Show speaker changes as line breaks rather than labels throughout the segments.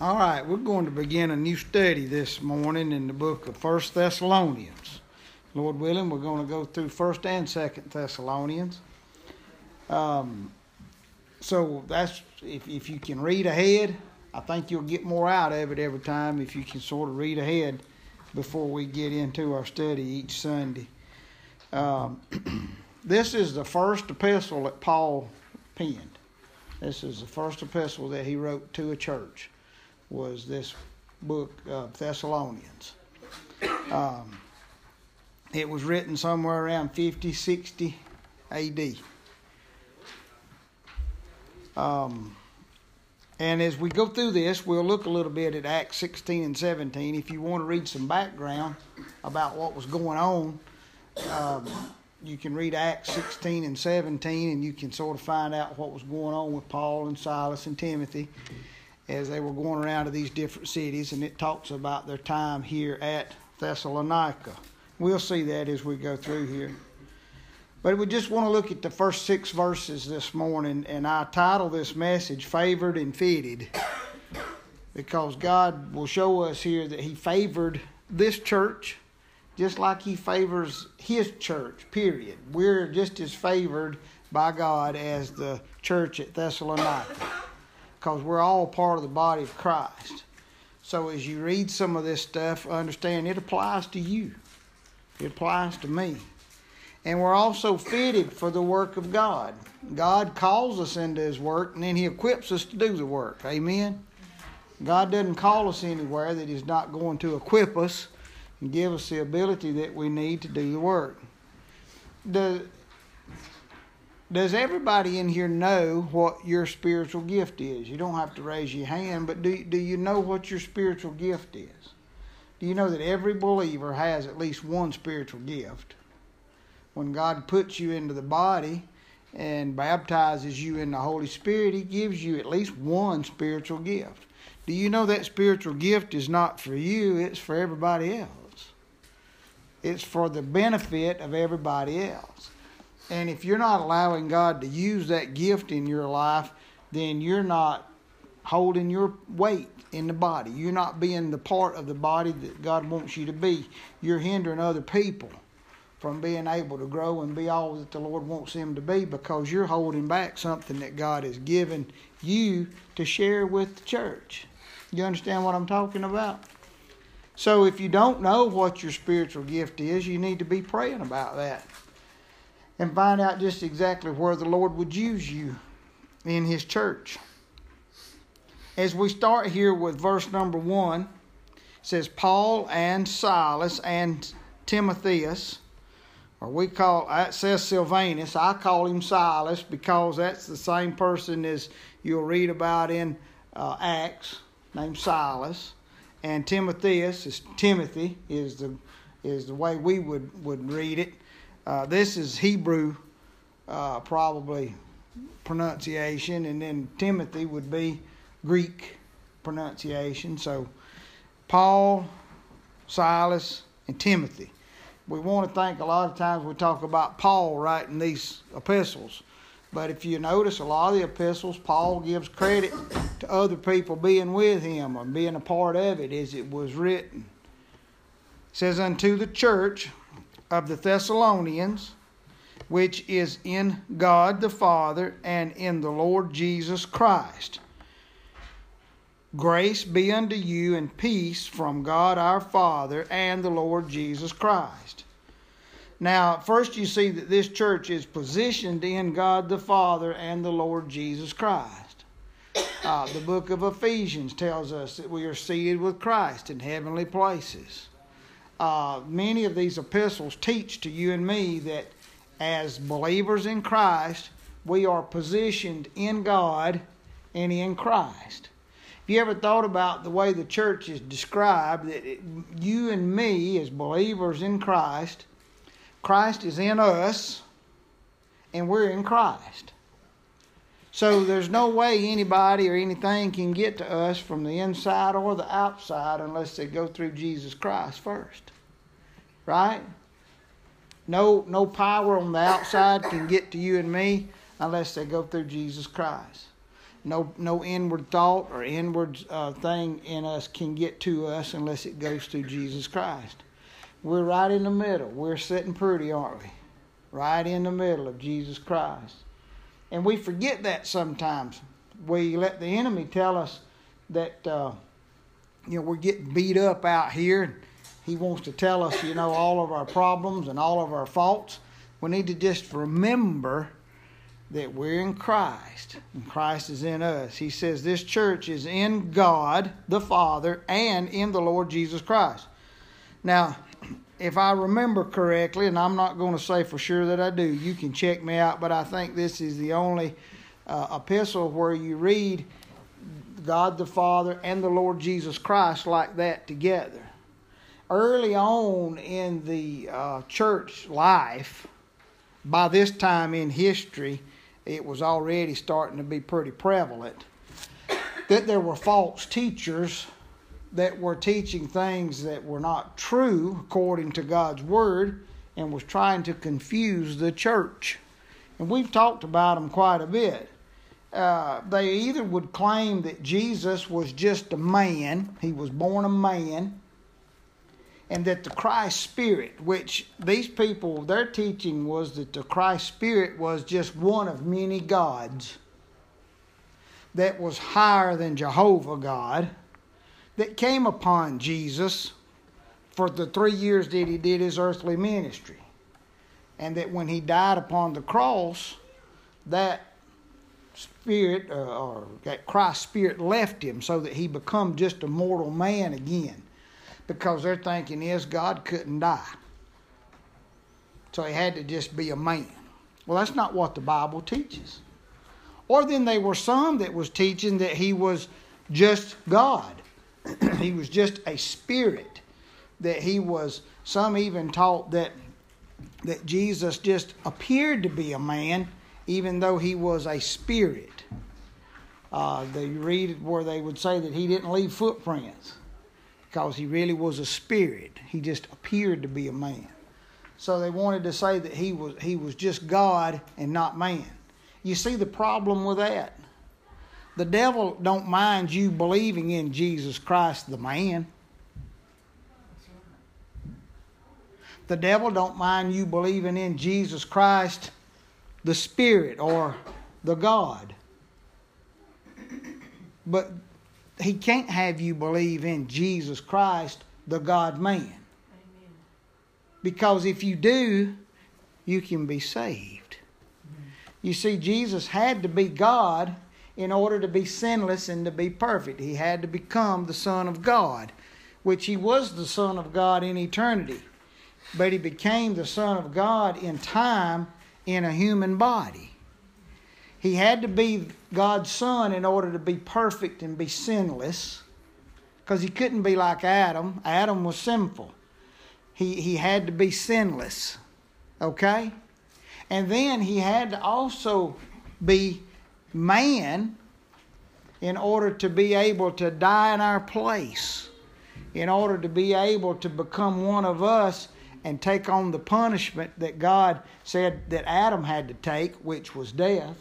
All right, we're going to begin a new study this morning in the book of First Thessalonians. Lord willing, we're going to go through First and Second Thessalonians. Um, so that's if if you can read ahead, I think you'll get more out of it every time if you can sort of read ahead before we get into our study each Sunday. Um, this is the first epistle that Paul penned. This is the first epistle that he wrote to a church was this book of Thessalonians. Um, it was written somewhere around 50, 60 AD. Um, and as we go through this, we'll look a little bit at Acts 16 and 17. If you want to read some background about what was going on, um, you can read Acts 16 and 17, and you can sort of find out what was going on with Paul and Silas and Timothy as they were going around to these different cities, and it talks about their time here at Thessalonica. We'll see that as we go through here. But we just want to look at the first six verses this morning, and I title this message Favored and Fitted because God will show us here that He favored this church just like He favors His church, period. We're just as favored by God as the church at Thessalonica because we're all part of the body of Christ. So as you read some of this stuff, understand it applies to you. It applies to me. And we're also fitted for the work of God. God calls us into His work and then He equips us to do the work. Amen? God doesn't call us anywhere that He's not going to equip us and give us the ability that we need to do the work. The, does everybody in here know what your spiritual gift is? You don't have to raise your hand, but do, do you know what your spiritual gift is? Do you know that every believer has at least one spiritual gift? When God puts you into the body and baptizes you in the Holy Spirit, He gives you at least one spiritual gift. Do you know that spiritual gift is not for you, it's for everybody else? It's for the benefit of everybody else. And if you're not allowing God to use that gift in your life, then you're not holding your weight in the body. You're not being the part of the body that God wants you to be. You're hindering other people from being able to grow and be all that the Lord wants them to be because you're holding back something that God has given you to share with the church. You understand what I'm talking about? So if you don't know what your spiritual gift is, you need to be praying about that and find out just exactly where the Lord would use you in His church. As we start here with verse number one, it says Paul and Silas and Timotheus, or we call it says Silvanus. I call him Silas because that's the same person as you'll read about in uh, Acts, named Silas, and Timotheus is Timothy is the is the way we would would read it. Uh, this is Hebrew, uh, probably pronunciation, and then Timothy would be Greek pronunciation. So, Paul, Silas, and Timothy. We want to think a lot of times we talk about Paul writing these epistles. But if you notice, a lot of the epistles, Paul gives credit to other people being with him or being a part of it as it was written. It says, Unto the church of the Thessalonians, which is in God the Father and in the Lord Jesus Christ. Grace be unto you and peace from God our Father and the Lord Jesus Christ. Now, first you see that this church is positioned in God the Father and the Lord Jesus Christ. Uh, the book of Ephesians tells us that we are seated with Christ in heavenly places uh, many of these epistles teach to you and me that as believers in Christ, we are positioned in God and in Christ. Have you ever thought about the way the church is described? That it, you and me, as believers in Christ, Christ is in us, and we're in Christ. So there's no way anybody or anything can get to us from the inside or the outside unless they go through Jesus Christ first. Right? No no power on the outside can get to you and me unless they go through Jesus Christ. No, no inward thought or inward uh, thing in us can get to us unless it goes through Jesus Christ. We're right in the middle. We're sitting pretty, aren't we? Right in the middle of Jesus Christ. And we forget that sometimes. We let the enemy tell us that uh, you know we're getting beat up out here. He wants to tell us, you know, all of our problems and all of our faults. We need to just remember that we're in Christ and Christ is in us. He says this church is in God the Father and in the Lord Jesus Christ. Now, if I remember correctly, and I'm not going to say for sure that I do, you can check me out, but I think this is the only uh, epistle where you read God the Father and the Lord Jesus Christ like that together. Early on in the uh, church life, by this time in history, it was already starting to be pretty prevalent that there were false teachers that were teaching things that were not true according to God's word and was trying to confuse the church. And we've talked about them quite a bit. Uh, they either would claim that Jesus was just a man, he was born a man, and that the Christ Spirit, which these people, their teaching was that the Christ Spirit was just one of many gods that was higher than Jehovah God that came upon Jesus for the three years that he did his earthly ministry. And that when he died upon the cross, that spirit uh, or that Christ spirit left him so that he become just a mortal man again. Because their thinking is God couldn't die. So he had to just be a man. Well, that's not what the Bible teaches. Or then there were some that was teaching that he was just God. he was just a spirit. That he was, some even taught that, that Jesus just appeared to be a man, even though he was a spirit. Uh, they read where they would say that he didn't leave footprints because he really was a spirit. He just appeared to be a man. So they wanted to say that he was he was just God and not man. You see the problem with that? The devil don't mind you believing in Jesus Christ the man. The devil don't mind you believing in Jesus Christ the spirit or the God. But he can't have you believe in Jesus Christ the God man. Because if you do, you can be saved. You see, Jesus had to be God in order to be sinless and to be perfect. He had to become the Son of God, which he was the Son of God in eternity. But he became the Son of God in time in a human body. He had to be God's Son in order to be perfect and be sinless, because he couldn't be like Adam. Adam was sinful. He, he had to be sinless. Okay? And then he had to also be man in order to be able to die in our place, in order to be able to become one of us and take on the punishment that God said that Adam had to take, which was death.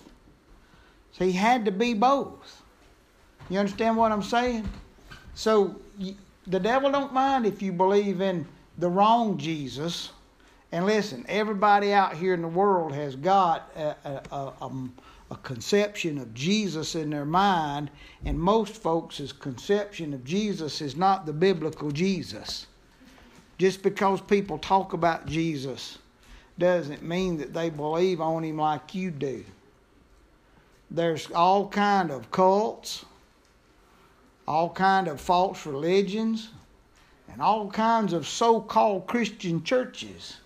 So he had to be both. You understand what I'm saying? So the devil don't mind if you believe in the wrong Jesus. And listen, everybody out here in the world has got a, a, a, a conception of Jesus in their mind, and most folks' conception of Jesus is not the biblical Jesus. Just because people talk about Jesus doesn't mean that they believe on him like you do. There's all kind of cults, all kind of false religions, and all kinds of so-called Christian churches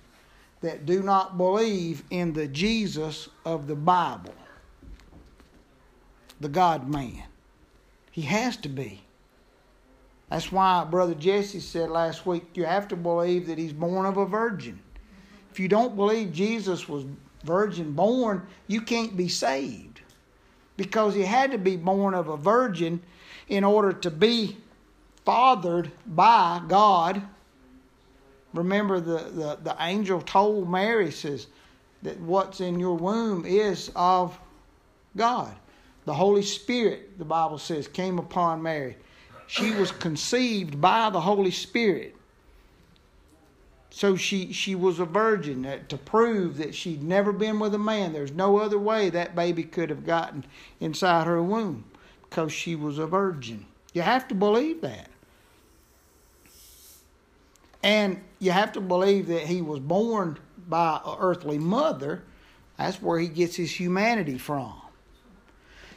that do not believe in the Jesus of the Bible the God man. He has to be. That's why Brother Jesse said last week you have to believe that he's born of a virgin. If you don't believe Jesus was virgin born, you can't be saved. Because he had to be born of a virgin in order to be fathered by God. Remember, the, the, the angel told Mary, says, that what's in your womb is of God. The Holy Spirit, the Bible says, came upon Mary. She was conceived by the Holy Spirit. So she, she was a virgin uh, to prove that she'd never been with a man. There's no other way that baby could have gotten inside her womb because she was a virgin. You have to believe that. And you have to believe that he was born by an earthly mother. That's where he gets his humanity from.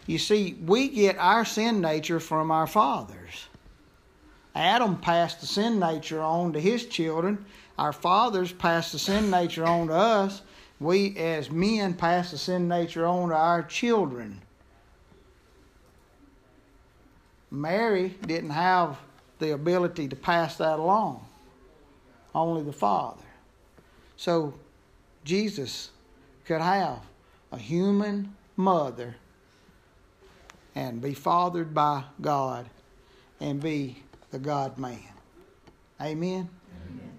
You see, we get our sin nature from our fathers. Adam passed the sin nature on to his children. Our fathers passed the sin nature on to us. We, as men, pass the sin nature on to our children. Mary didn't have the ability to pass that along, only the Father. So Jesus could have a human mother and be fathered by God and be the God man. Amen? Amen?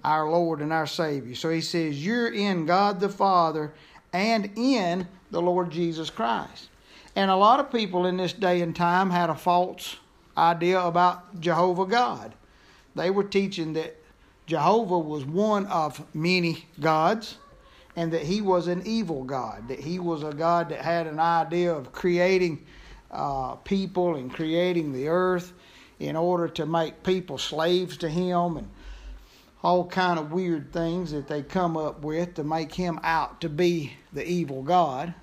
Our Lord and our Savior. So he says, You're in God the Father and in the Lord Jesus Christ. And a lot of people in this day and time had a false idea about Jehovah God. They were teaching that Jehovah was one of many gods and that he was an evil God, that he was a God that had an idea of creating uh, people and creating the earth in order to make people slaves to him and all kind of weird things that they come up with to make him out to be the evil God.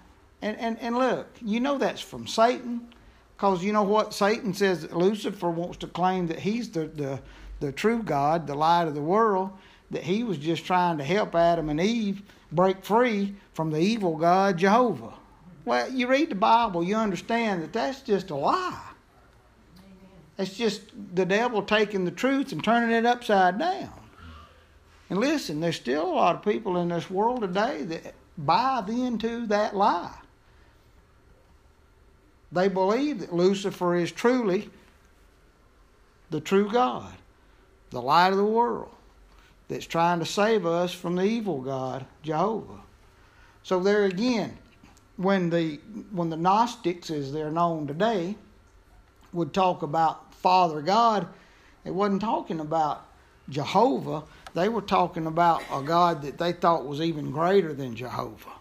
And, and, and look, you know that's from Satan. Because you know what? Satan says Lucifer wants to claim that he's the, the, the true God, the light of the world, that he was just trying to help Adam and Eve break free from the evil God, Jehovah. Well, you read the Bible, you understand that that's just a lie. It's just the devil taking the truth and turning it upside down. And listen, there's still a lot of people in this world today that buy into that lie. They believe that Lucifer is truly the true God, the light of the world, that's trying to save us from the evil God, Jehovah. So there again, when the when the Gnostics, as they're known today, would talk about Father God, they wasn't talking about Jehovah. They were talking about a God that they thought was even greater than Jehovah.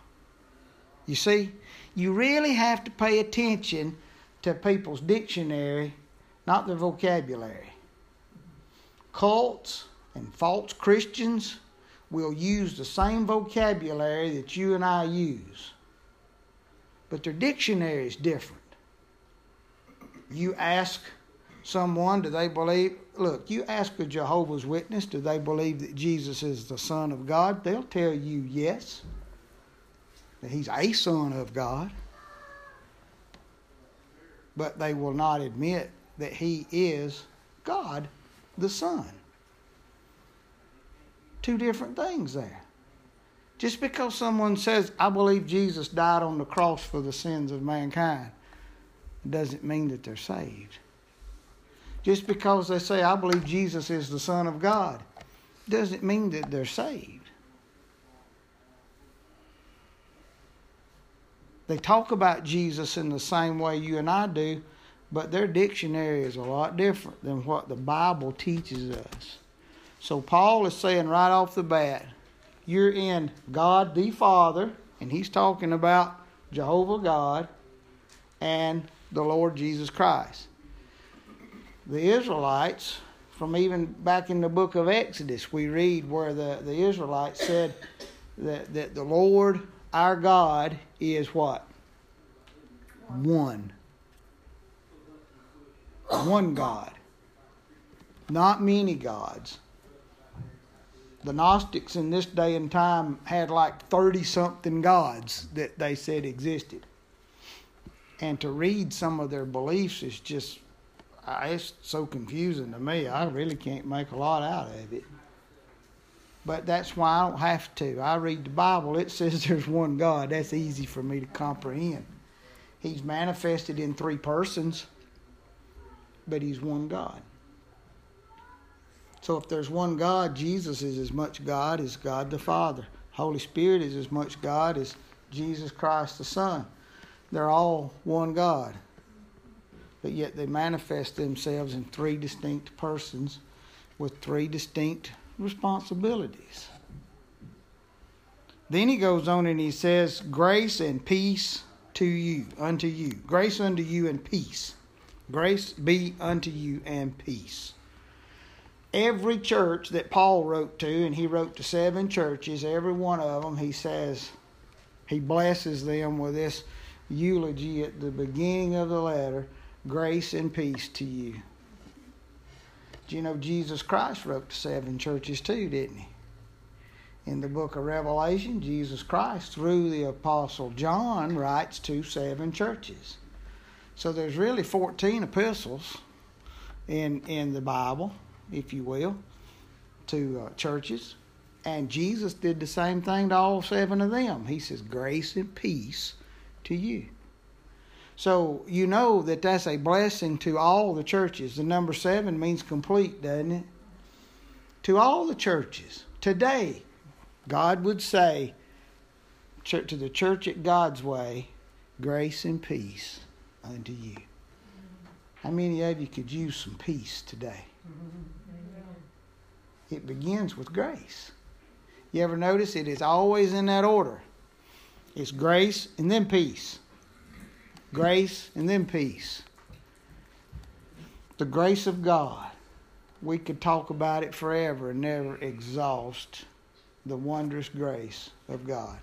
You see, you really have to pay attention to people's dictionary, not their vocabulary. Cults and false Christians will use the same vocabulary that you and I use but their dictionary is different. You ask someone, do they believe? Look, you ask a Jehovah's Witness, do they believe that Jesus is the Son of God? They'll tell you yes, that He's a Son of God. But they will not admit that He is God the Son. Two different things there. Just because someone says, I believe Jesus died on the cross for the sins of mankind, doesn't mean that they're saved. Just because they say, I believe Jesus is the Son of God, doesn't mean that they're saved. They talk about Jesus in the same way you and I do, but their dictionary is a lot different than what the Bible teaches us. So Paul is saying right off the bat, you're in God the Father, and he's talking about Jehovah God and the Lord Jesus Christ. The Israelites, from even back in the book of Exodus, we read where the, the Israelites said that, that the Lord our God is what? One. One God. Not many gods the Gnostics in this day and time had like 30 something gods that they said existed. And to read some of their beliefs is just, uh, it's so confusing to me. I really can't make a lot out of it. But that's why I don't have to. I read the Bible, it says there's one God. That's easy for me to comprehend. He's manifested in three persons, but He's one God. So if there's one God, Jesus is as much God as God the Father. Holy Spirit is as much God as Jesus Christ the Son. They're all one God. but yet they manifest themselves in three distinct persons with three distinct responsibilities. Then he goes on and he says, Grace and peace to you, unto you. Grace unto you and peace. Grace be unto you and peace. Every church that Paul wrote to, and he wrote to seven churches, every one of them, he says, he blesses them with this eulogy at the beginning of the letter grace and peace to you. Do you know Jesus Christ wrote to seven churches too, didn't he? In the book of Revelation, Jesus Christ, through the Apostle John, writes to seven churches. So there's really 14 epistles in, in the Bible, if you will, to uh, churches. And Jesus did the same thing to all seven of them. He says, Grace and peace to you. So you know that that's a blessing to all the churches. The number seven means complete, doesn't it? To all the churches. Today, God would say to the church at God's way, grace and peace unto you. How many of you could use some peace today? It begins with grace. You ever notice it is always in that order? It's grace and then peace. Grace and then peace. The grace of God. We could talk about it forever and never exhaust the wondrous grace of God.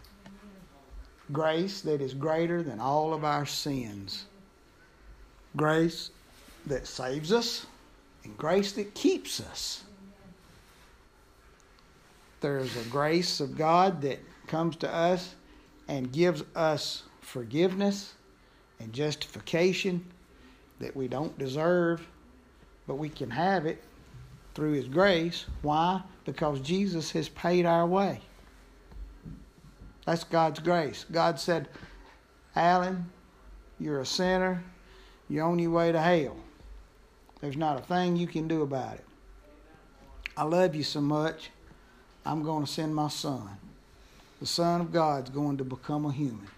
Grace that is greater than all of our sins. Grace that saves us and grace that keeps us. There's a grace of God that comes to us and gives us forgiveness and justification that we don't deserve, but we can have it through His grace. Why? Because Jesus has paid our way. That's God's grace. God said, Alan, you're a sinner. You're on your way to hell. There's not a thing you can do about it. I love you so much, I'm going to send my son. The Son of God's going to become a human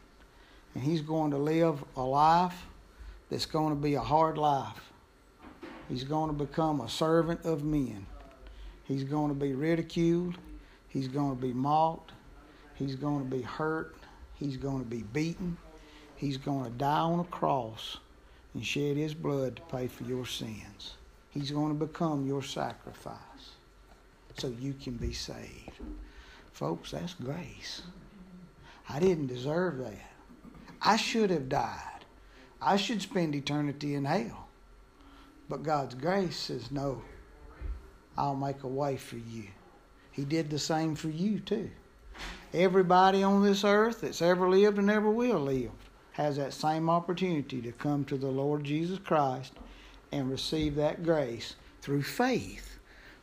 and he's going to live a life that's going to be a hard life. He's going to become a servant of men. He's going to be ridiculed. He's going to be mocked. He's going to be hurt. He's going to be beaten. He's going to die on a cross and shed his blood to pay for your sins. He's going to become your sacrifice so you can be saved. Folks, that's grace. I didn't deserve that. I should have died. I should spend eternity in hell. But God's grace says, No, I'll make a way for you. He did the same for you, too. Everybody on this earth that's ever lived and ever will live has that same opportunity to come to the Lord Jesus Christ and receive that grace through faith.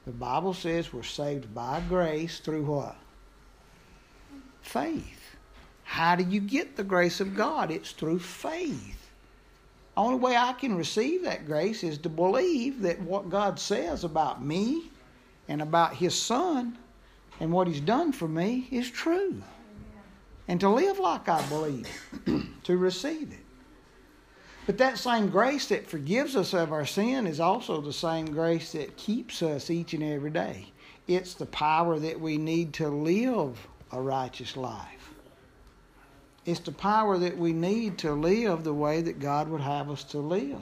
The Bible says we're saved by grace through what? Faith. How do you get the grace of God? It's through faith. Only way I can receive that grace is to believe that what God says about me and about His Son and what He's done for me is true. And to live like I believe, to receive it. But that same grace that forgives us of our sin is also the same grace that keeps us each and every day. It's the power that we need to live a righteous life. It's the power that we need to live the way that God would have us to live.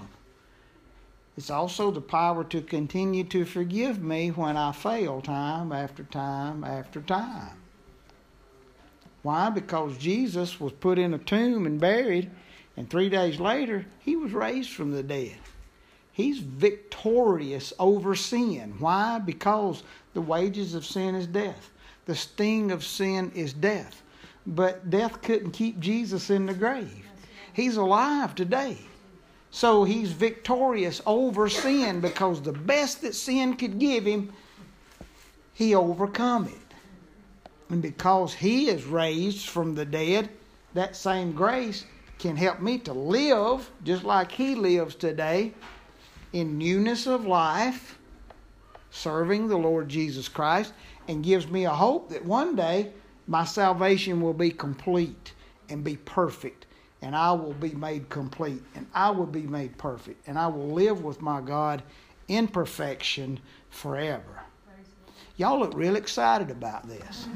It's also the power to continue to forgive me when I fail time after time after time. Why? Because Jesus was put in a tomb and buried, and three days later, he was raised from the dead. He's victorious over sin. Why? Because the wages of sin is death. The sting of sin is death but death couldn't keep Jesus in the grave. He's alive today. So he's victorious over sin because the best that sin could give him, he overcome it. And because he is raised from the dead, that same grace can help me to live just like he lives today in newness of life, serving the Lord Jesus Christ, and gives me a hope that one day my salvation will be complete and be perfect and I will be made complete, and I will be made perfect, and I will live with my God in perfection forever. Y'all look real excited about this.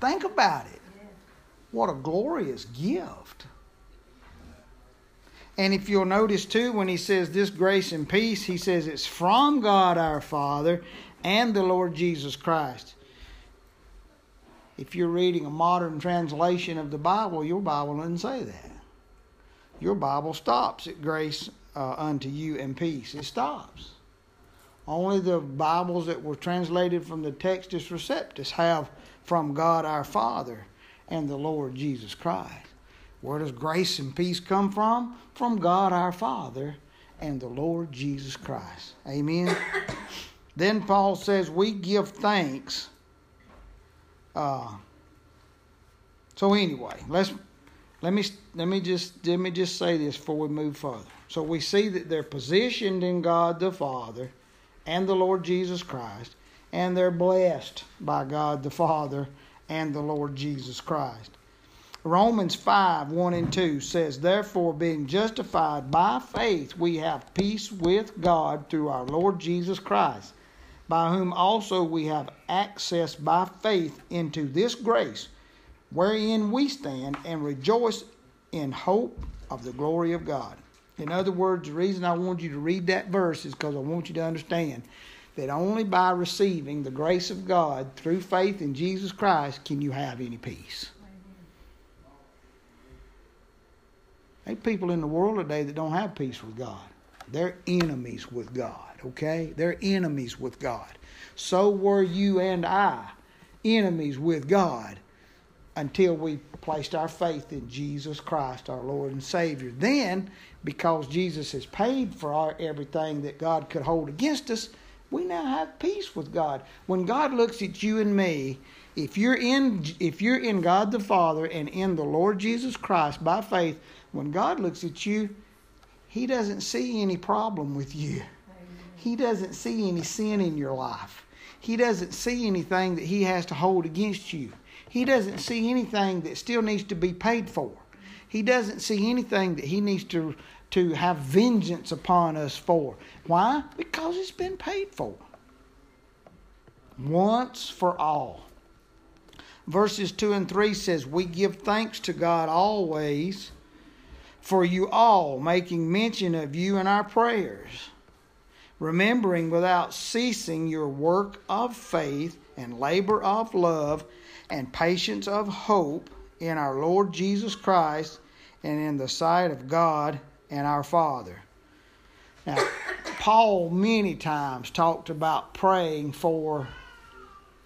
Think about it. What a glorious gift. And if you'll notice too, when he says this grace and peace, he says it's from God our Father and the Lord Jesus Christ. If you're reading a modern translation of the Bible, your Bible doesn't say that. Your Bible stops at grace uh, unto you and peace. It stops. Only the Bibles that were translated from the Textus Receptus have from God our Father and the Lord Jesus Christ. Where does grace and peace come from? From God our Father and the Lord Jesus Christ. Amen. then Paul says, We give thanks. Uh, so anyway, let's let me let me just let me just say this before we move further. So we see that they're positioned in God the Father and the Lord Jesus Christ, and they're blessed by God the Father and the Lord Jesus Christ. Romans 5 1 and 2 says, Therefore, being justified by faith, we have peace with God through our Lord Jesus Christ, by whom also we have access by faith into this grace, wherein we stand and rejoice in hope of the glory of God. In other words, the reason I want you to read that verse is because I want you to understand that only by receiving the grace of God through faith in Jesus Christ can you have any peace. There people in the world today that don't have peace with God. They're enemies with God, okay? They're enemies with God. So were you and I enemies with God until we placed our faith in Jesus Christ, our Lord and Savior. Then, because Jesus has paid for our, everything that God could hold against us, we now have peace with God. When God looks at you and me, if you're in if you're in God the Father and in the Lord Jesus Christ by faith, when God looks at you, he doesn't see any problem with you. He doesn't see any sin in your life. He doesn't see anything that he has to hold against you. He doesn't see anything that still needs to be paid for. He doesn't see anything that he needs to, to have vengeance upon us for. Why? Because it's been paid for. Once for all. Verses 2 and 3 says, We give thanks to God always for you all, making mention of you in our prayers, remembering without ceasing your work of faith and labor of love and patience of hope in our Lord Jesus Christ and in the sight of God and our Father. Now, Paul many times talked about praying for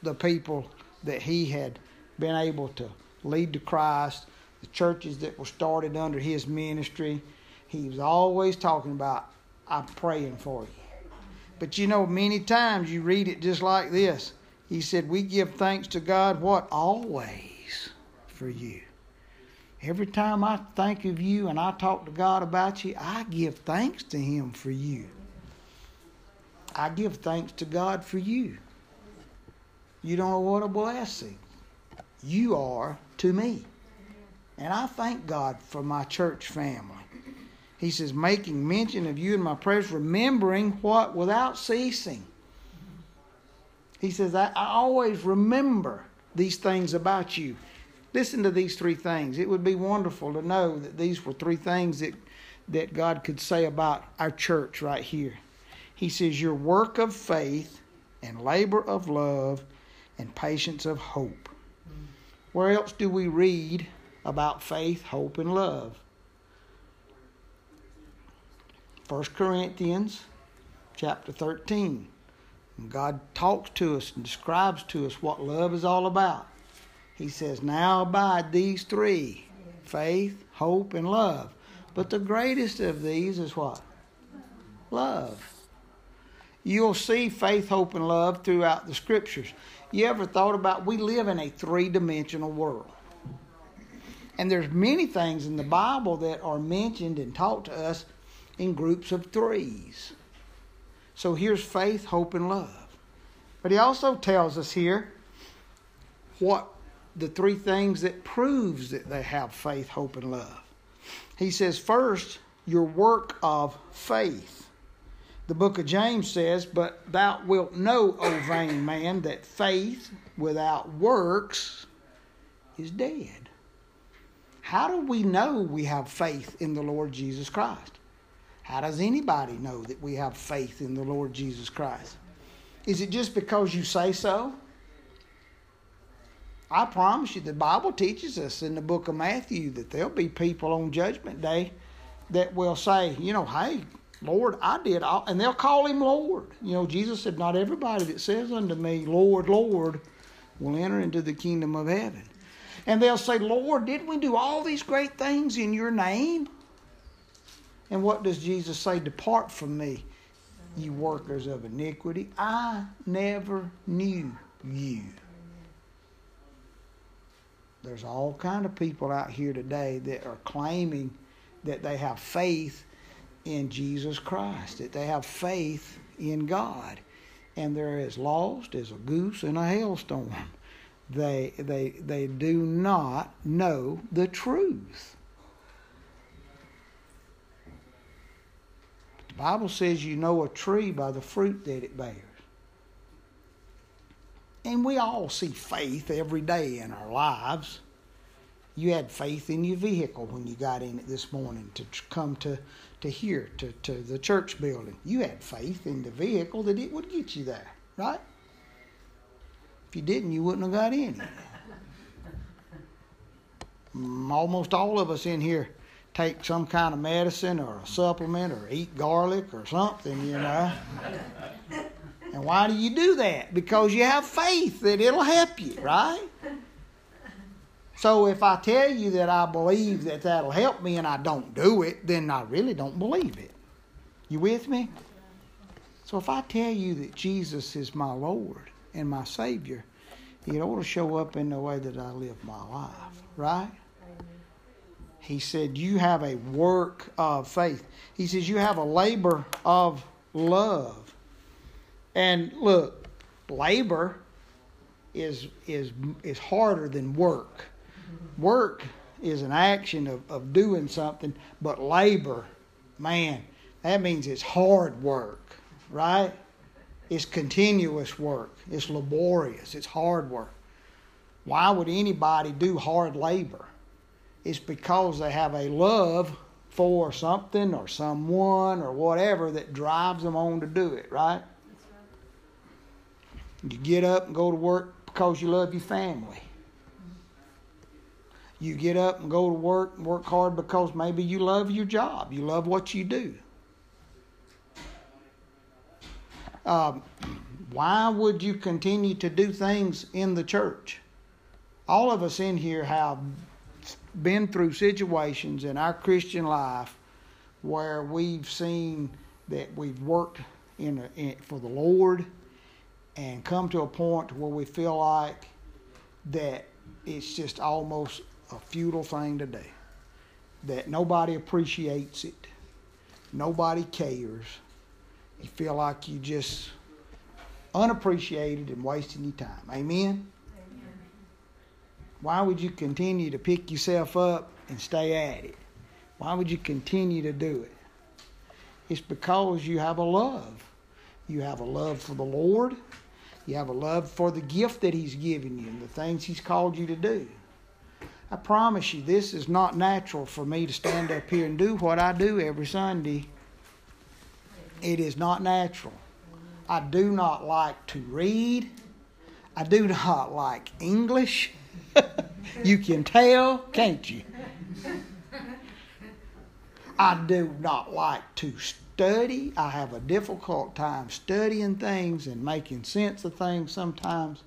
the people that he had been able to lead to Christ, the churches that were started under his ministry. He was always talking about, I'm praying for you. But you know, many times you read it just like this he said, We give thanks to God, what? Always for you. Every time I think of you and I talk to God about you, I give thanks to Him for you. I give thanks to God for you. You don't know what a blessing you are to me. And I thank God for my church family. He says, making mention of you in my prayers, remembering what? Without ceasing he says, I, I always remember these things about you. Listen to these three things. It would be wonderful to know that these were three things that, that God could say about our church right here. He says, Your work of faith and labor of love and patience of hope. Where else do we read about faith, hope, and love? 1 Corinthians chapter 13. God talks to us and describes to us what love is all about. He says, Now abide these three faith, hope, and love. But the greatest of these is what? Love. You'll see faith, hope, and love throughout the scriptures. You ever thought about we live in a three dimensional world? And there's many things in the Bible that are mentioned and taught to us in groups of threes. So here's faith, hope, and love. But he also tells us here what the three things that proves that they have faith, hope, and love. He says, first, your work of faith. The book of James says, But thou wilt know, O vain man, that faith without works is dead. How do we know we have faith in the Lord Jesus Christ? How does anybody know that we have faith in the Lord Jesus Christ? Is it just because you say so? I promise you, the Bible teaches us in the book of Matthew that there'll be people on Judgment Day that will say, you know, hey, Lord, I did all, and they'll call him Lord. You know, Jesus said, not everybody that says unto me, Lord, Lord, will enter into the kingdom of heaven. And they'll say, Lord, didn't we do all these great things in your name? And what does Jesus say? Depart from me, you workers of iniquity. I never knew you. There's all kind of people out here today that are claiming that they have faith in Jesus Christ, that they have faith in God, and they're as lost as a goose in a hailstorm. They they they do not know the truth. The Bible says you know a tree by the fruit that it bears. And we all see faith every day in our lives. You had faith in your vehicle when you got in it this morning to come to, to here, to, to the church building. You had faith in the vehicle that it would get you there, right? If you didn't, you wouldn't have got in. Mm, almost all of us in here take some kind of medicine or a supplement or eat garlic or something, you know. And why do you do that? Because you have faith that it'll help you, right? So if I tell you that I believe that that'll help me and I don't do it, then I really don't believe it. You with me? So if I tell you that Jesus is my Lord and my Savior, it ought to show up in the way that I live my life, right? He said, You have a work of faith. He says, You have a labor of love. And look, labor is, is, is harder than work. Work is an action of, of doing something, but labor, man, that means it's hard work, right? It's continuous work. It's laborious. It's hard work. Why would anybody do hard labor? It's because they have a love for something or someone or whatever that drives them on to do it, right? You get up and go to work because you love your family. You get up and go to work and work hard because maybe you love your job. You love what you do. Um, why would you continue to do things in the church? All of us in here have been through situations in our Christian life where we've seen that we've worked in, a, in for the Lord and come to a point where we feel like that it's just almost a futile thing to do. That nobody appreciates it, nobody cares. You feel like you just unappreciated and wasting your time. Amen? Amen. Why would you continue to pick yourself up and stay at it? Why would you continue to do it? It's because you have a love. You have a love for the Lord. You have a love for the gift that He's given you and the things He's called you to do. I promise you, this is not natural for me to stand up here and do what I do every Sunday. It is not natural. I do not like to read. I do not like English. you can tell, can't you? I do not like to study. I have a difficult time studying things and making sense of things sometimes.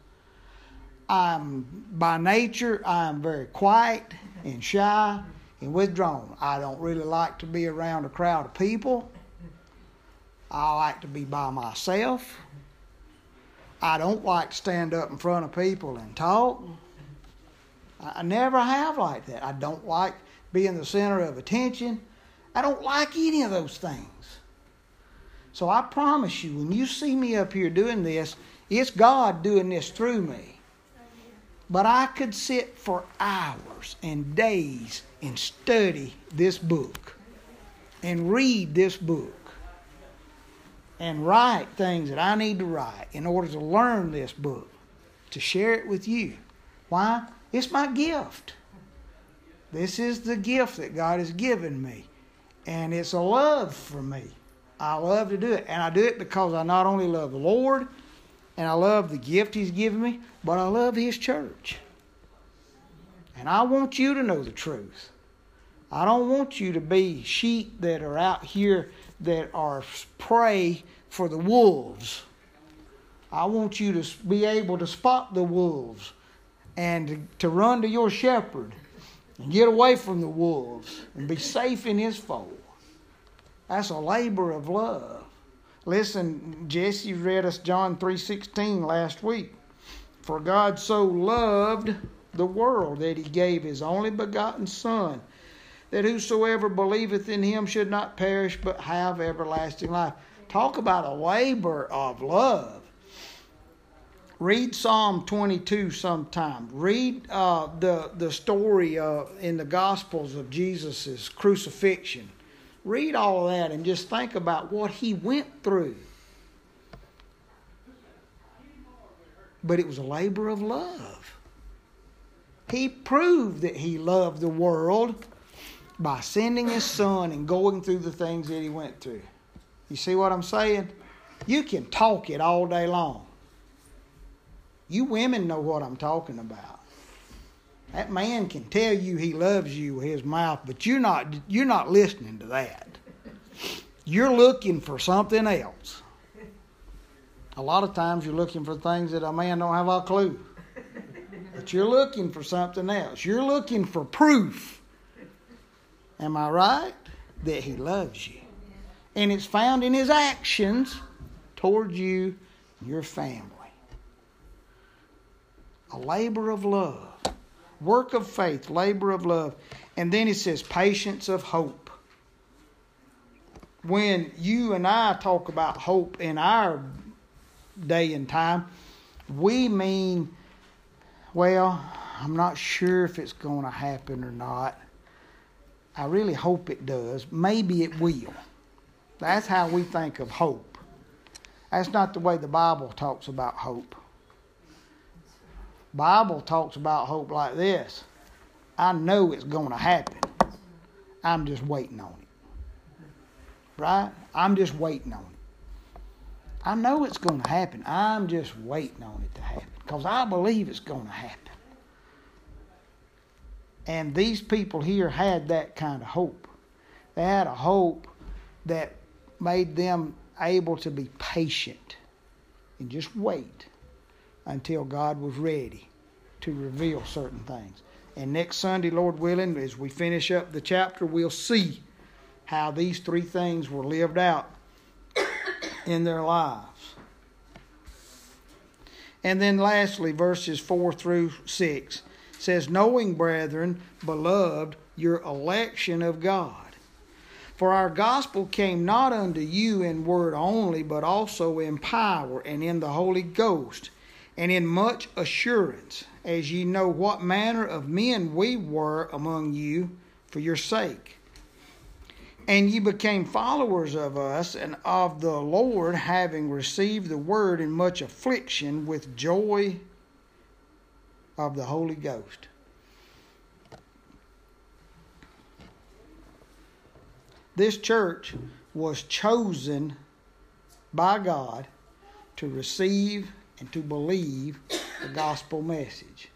I'm by nature I'm very quiet and shy and withdrawn. I don't really like to be around a crowd of people. I like to be by myself. I don't like to stand up in front of people and talk. I never have like that. I don't like being the center of attention. I don't like any of those things. So I promise you, when you see me up here doing this, it's God doing this through me. But I could sit for hours and days and study this book and read this book and write things that I need to write in order to learn this book, to share it with you. Why? It's my gift. This is the gift that God has given me. And it's a love for me. I love to do it. And I do it because I not only love the Lord and I love the gift He's given me, but I love His church. And I want you to know the truth. I don't want you to be sheep that are out here that are prey for the wolves. I want you to be able to spot the wolves and to, run to your shepherd and get away from the wolves and be safe in his fold. That's a labor of love. Listen, Jesse read us John 3:16 last week. For God so loved the world that he gave his only begotten son that whosoever believeth in him should not perish but have everlasting life. Talk about a labor of love. Read Psalm 22 sometime. Read uh, the, the story uh, in the Gospels of Jesus' crucifixion. Read all that and just think about what he went through. But it was a labor of love. He proved that he loved the world by sending his son and going through the things that he went through. You see what I'm saying? You can talk it all day long. You women know what I'm talking about. That man can tell you he loves you with his mouth, but you're not you're not listening to that. You're looking for something else. A lot of times you're looking for things that a man don't have a clue. But you're looking for something else. You're looking for proof. Am I right? That he loves you. And it's found in his actions towards you your family. A labor of love. Work of faith, labor of love. And then it says patience of hope. When you and I talk about hope in our day and time, we mean, well, I'm not sure if it's going to happen or not. I really hope it does. Maybe it will. That's how we think of hope. That's not the way the Bible talks about hope. Bible talks about hope like this. I know it's going to happen. I'm just waiting on it. Right? I'm just waiting on it. I know it's going to happen. I'm just waiting on it to happen because I believe it's going to happen. And these people here had that kind of hope. They had a hope that made them able to be patient and just wait until God was ready to reveal certain things. And next Sunday, Lord willing, as we finish up the chapter, we'll see how these three things were lived out in their lives. And then lastly, verses 4 through 6 says, Knowing, brethren, beloved, your election of God. For our gospel came not unto you in word only, but also in power and in the Holy Ghost, and in much assurance, as ye know what manner of men we were among you for your sake. And ye became followers of us and of the Lord, having received the word in much affliction with joy of the Holy Ghost. This church was chosen by God to receive and to believe the gospel message.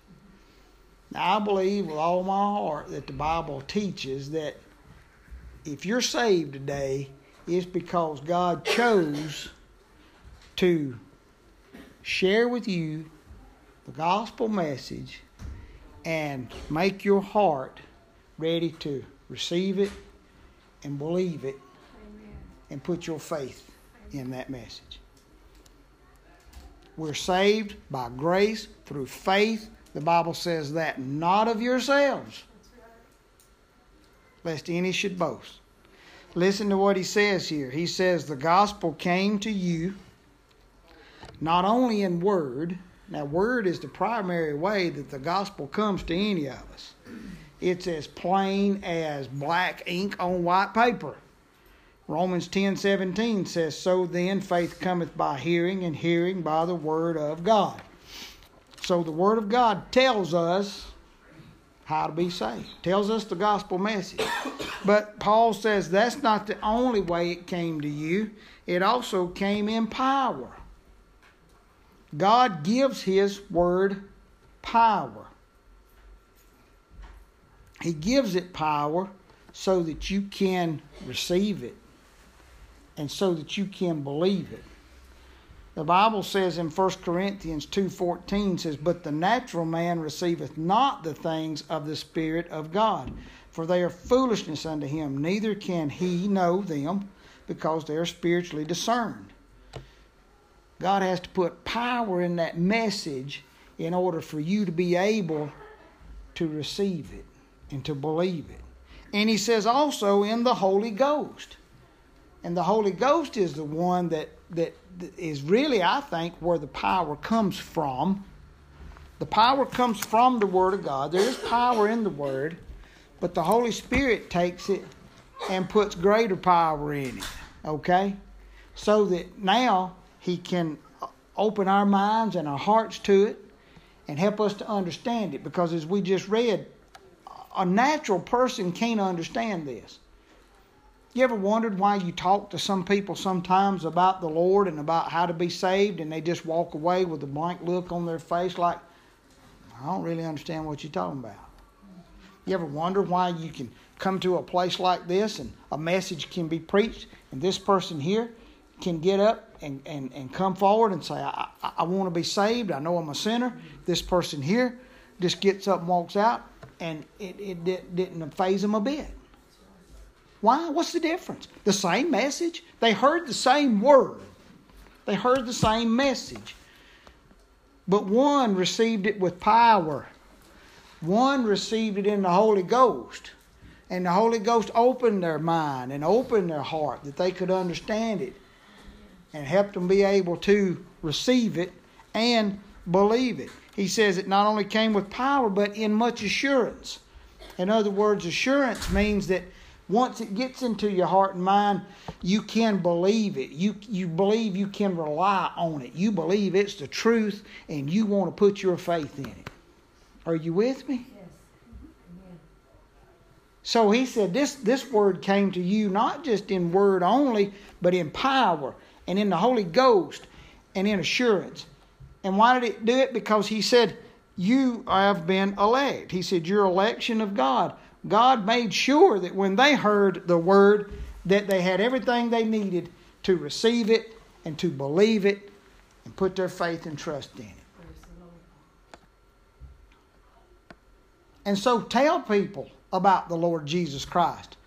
Now, I believe with all my heart that the Bible teaches that if you're saved today, it's because God chose to share with you the gospel message and make your heart ready to receive it and believe it Amen. and put your faith in that message. We're saved by grace through faith. The Bible says that, not of yourselves, lest any should boast. Listen to what he says here. He says, The gospel came to you not only in word, Now, word is the primary way that the gospel comes to any of us. It's as plain as black ink on white paper. Romans 10 17 says, So then faith cometh by hearing, and hearing by the word of God. So the word of God tells us how to be saved, tells us the gospel message. But Paul says that's not the only way it came to you, it also came in power. God gives His word power. He gives it power so that you can receive it and so that you can believe it. The Bible says in 1 Corinthians 2:14 says, "But the natural man receiveth not the things of the spirit of God, for they are foolishness unto him, neither can he know them, because they are spiritually discerned." God has to put power in that message in order for you to be able to receive it and to believe it. And he says also in the Holy Ghost. And the Holy Ghost is the one that, that is really, I think, where the power comes from. The power comes from the Word of God. There is power in the Word, but the Holy Spirit takes it and puts greater power in it. Okay? So that now he can open our minds and our hearts to it and help us to understand it. Because as we just read, a natural person can't understand this. You ever wondered why you talk to some people sometimes about the Lord and about how to be saved, and they just walk away with a blank look on their face like, I don't really understand what you're talking about? You ever wonder why you can come to a place like this and a message can be preached, and this person here can get up and, and, and come forward and say, I, I, I want to be saved. I know I'm a sinner. This person here just gets up and walks out, and it, it, it didn't faze them a bit. Why? What's the difference? The same message. They heard the same word, they heard the same message. But one received it with power, one received it in the Holy Ghost. And the Holy Ghost opened their mind and opened their heart that they could understand it and helped them be able to receive it and believe it. He says it not only came with power, but in much assurance. In other words, assurance means that once it gets into your heart and mind, you can believe it. You, you believe you can rely on it. You believe it's the truth and you want to put your faith in it. Are you with me? Yes. So he said this, this word came to you not just in word only, but in power and in the Holy Ghost and in assurance. And why did it do it? Because he said, You have been elect. He said, Your election of God. God made sure that when they heard the word, that they had everything they needed to receive it and to believe it and put their faith and trust in it. And so tell people about the Lord Jesus Christ.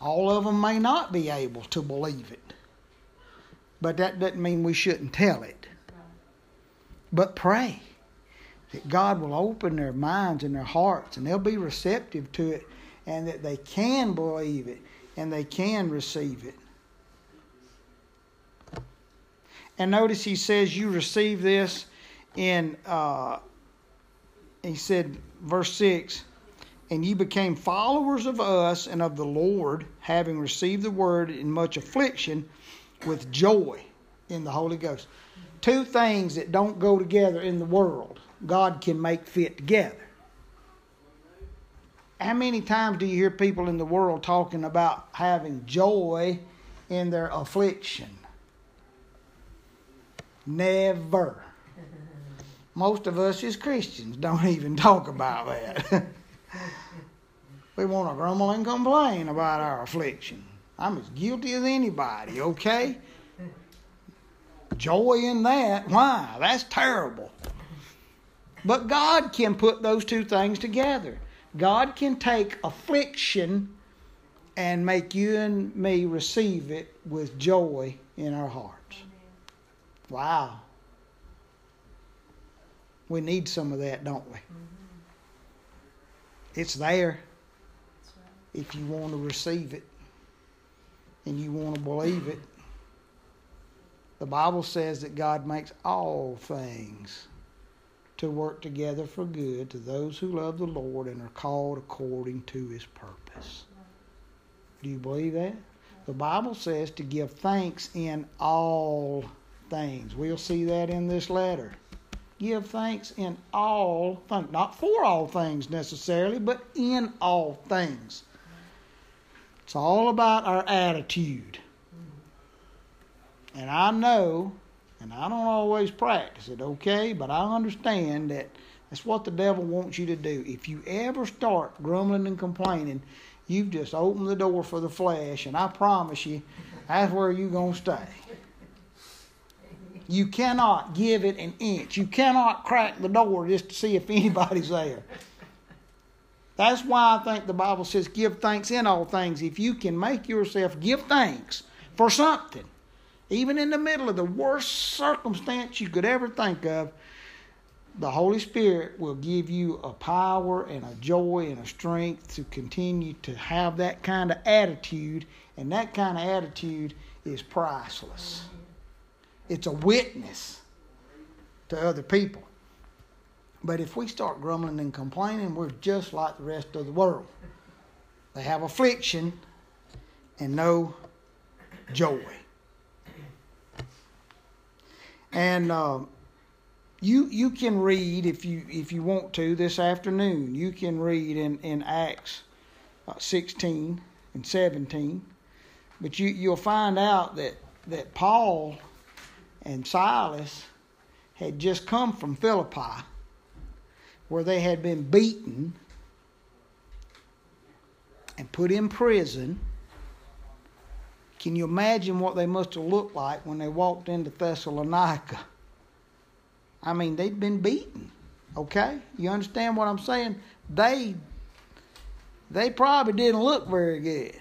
All of them may not be able to believe it. But that doesn't mean we shouldn't tell it. But pray that God will open their minds and their hearts and they'll be receptive to it and that they can believe it and they can receive it. And notice he says, You receive this in, uh, he said, verse 6 and ye became followers of us and of the Lord, having received the word in much affliction with joy in the Holy Ghost. Two things that don't go together in the world, God can make fit together. How many times do you hear people in the world talking about having joy in their affliction? Never. Most of us as Christians don't even talk about that. we want to grumble and complain about our affliction. I'm as guilty as anybody, okay? Joy in that. Why? That's terrible. But God can put those two things together. God can take affliction and make you and me receive it with joy in our hearts. Wow. We need some of that, don't we? Mm-hmm. It's there if you want to receive it and you want to believe it. The Bible says that God makes all things to work together for good to those who love the Lord and are called according to his purpose. Do you believe that? The Bible says to give thanks in all things. We'll see that in this letter. Give thanks in all things, not for all things necessarily, but in all things. It's all about our attitude. And I know, and I don't always practice it, okay, but I understand that that's what the devil wants you to do. If you ever start grumbling and complaining, you've just opened the door for the flesh, and I promise you, that's where you're going to stay. You cannot give it an inch. You cannot crack the door just to see if anybody's there. That's why I think the Bible says, give thanks in all things. If you can make yourself give thanks for something, even in the middle of the worst circumstance you could ever think of, the Holy Spirit will give you a power and a joy and a strength to continue to have that kind of attitude. And that kind of attitude is priceless. It's a witness to other people. But if we start grumbling and complaining, we're just like the rest of the world. They have affliction and no joy. And uh, you you can read if you if you want to this afternoon. You can read in in Acts uh, 16 and 17, but you you'll find out that that Paul and Silas had just come from Philippi where they had been beaten and put in prison. Can you imagine what they must have looked like when they walked into Thessalonica? I mean, they'd been beaten. Okay? You understand what I'm saying? They they probably didn't look very good.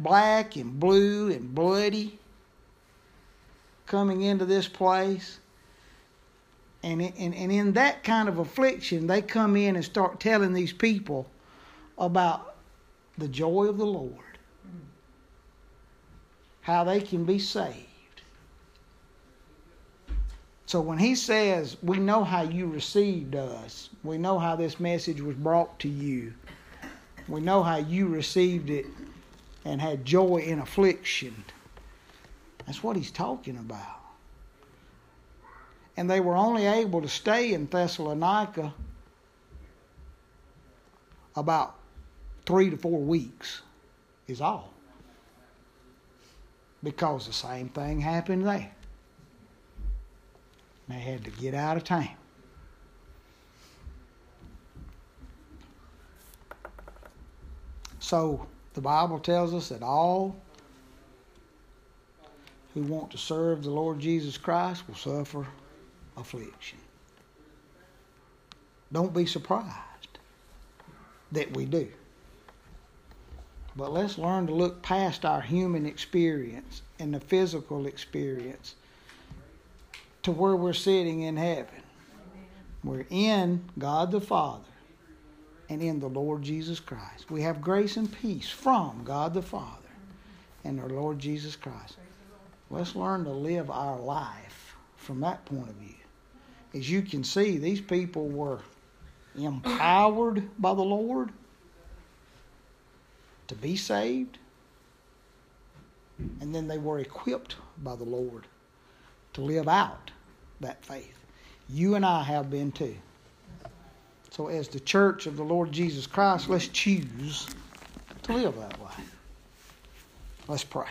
Black and blue and bloody coming into this place. And, and, and in that kind of affliction, they come in and start telling these people about the joy of the Lord, how they can be saved. So when he says, We know how you received us, we know how this message was brought to you, we know how you received it and had joy in affliction. That's what he's talking about and they were only able to stay in Thessalonica about three to four weeks, is all. Because the same thing happened there. They had to get out of town. So the Bible tells us that all who want to serve the Lord Jesus Christ will suffer affliction. Don't be surprised that we do. But let's learn to look past our human experience and the physical experience to where we're sitting in heaven. We're in God the Father and in the Lord Jesus Christ. We have grace and peace from God the Father and our Lord Jesus Christ. Let's learn to live our life from that point of view as you can see, these people were empowered by the Lord to be saved, and then they were equipped by the Lord to live out that faith. You and I have been too. So, as the church of the Lord Jesus Christ, let's choose to live that way. Let's pray.